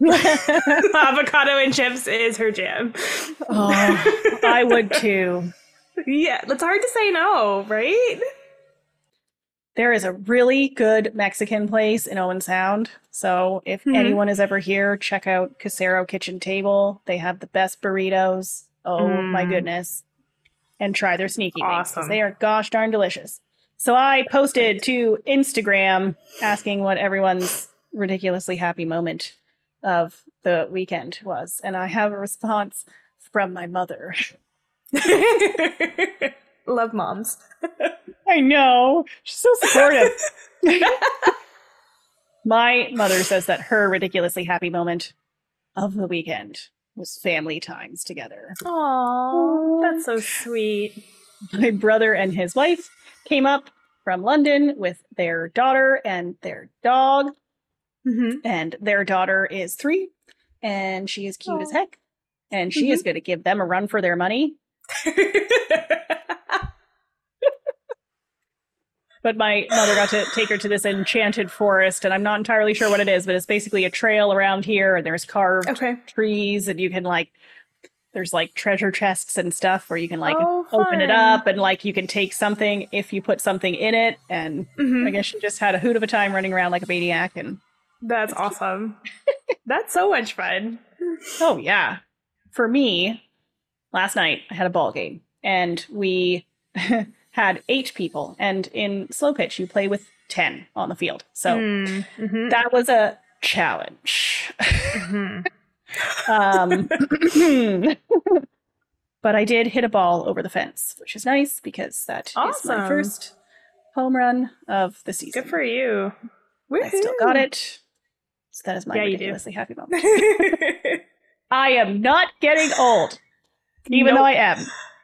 Avocado and chips is her jam. Oh, I would too. Yeah, it's hard to say no, right? There is a really good Mexican place in Owen Sound. So if Mhm. anyone is ever here, check out Casero Kitchen Table. They have the best burritos. Oh my Mm. goodness. And try their sneaky Awesome. they are gosh darn delicious. So I posted to Instagram asking what everyone's ridiculously happy moment of the weekend was. And I have a response from my mother. Love moms. I know. She's so supportive. My mother says that her ridiculously happy moment of the weekend was family times together. Oh, that's so sweet. My brother and his wife came up from London with their daughter and their dog, Mm-hmm. and their daughter is three, and she is cute as heck. And she is going to give them a run for their money. But my mother got to take her to this enchanted forest, and I'm not entirely sure what it is, but it's basically a trail around here, and there's carved okay. trees, and you can like, there's like treasure chests and stuff where you can like Oh, open it up, and like you can take something if you put something in it. And Mhm. I guess she just had a hoot of a time running around like a maniac. And That's awesome. That's so much fun. oh yeah, for me, last night I had a ball game, and we had eight people, and in slow pitch you play with ten on the field. So. Mm, mhm, that was a challenge. mhm. um, but I did hit a ball over the fence, which is nice because that is Awesome. my first home run of the season. Good for you. I still got it. So that is my Yeah, ridiculously happy moment. I am not getting old, even though I am.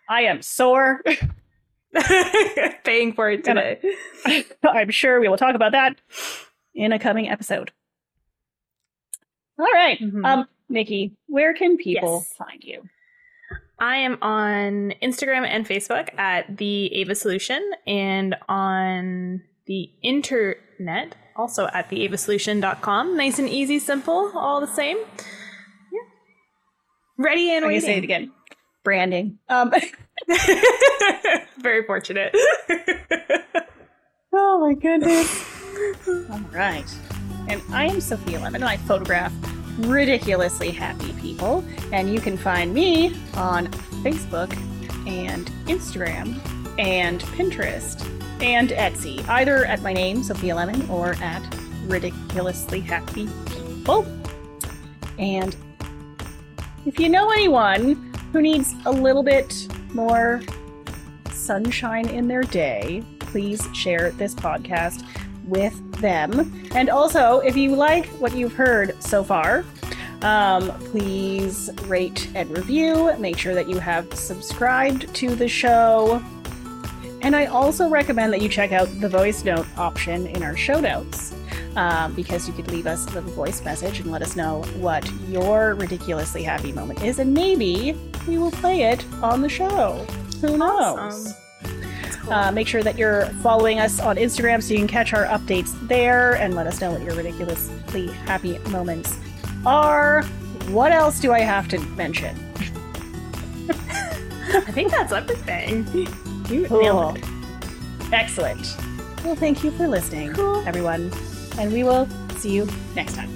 I am sore. Paying for it today. I'm sure we will talk about that in a coming episode. All right. Mhm. Um, Nikki, where can people Yes. find you? I am on Instagram and Facebook at the AVA Solution and on the internet also at theavasolution.com. Nice and easy, simple, all the same. Yeah. Ready and waiting. say it again. Branding. Um, Very fortunate. oh my goodness. All right. And I am Sophia Lemon, and I photograph ridiculously happy people. And you can find me on Facebook and Instagram and Pinterest and Etsy, either at my name, Sophia Lemon, or at ridiculously happy people. And if you know anyone who needs a little bit more sunshine in their day, please share this podcast with them. And also, if you like what you've heard so far, um, please rate and review. Make sure that you have subscribed to the show. And I also recommend that you check out the voice note option in our show notes um, because you could leave us a little voice message and let us know what your ridiculously happy moment is. And maybe we will play it on the show. Who knows? Awesome. Uh, make sure that you're following us on Instagram so you can catch our updates there and let us know what your ridiculously happy moments are. What else do I have to mention? I think that's everything. You Cool. nailed it. Excellent. Well, thank you for listening, Cool. everyone. And we will see you next time.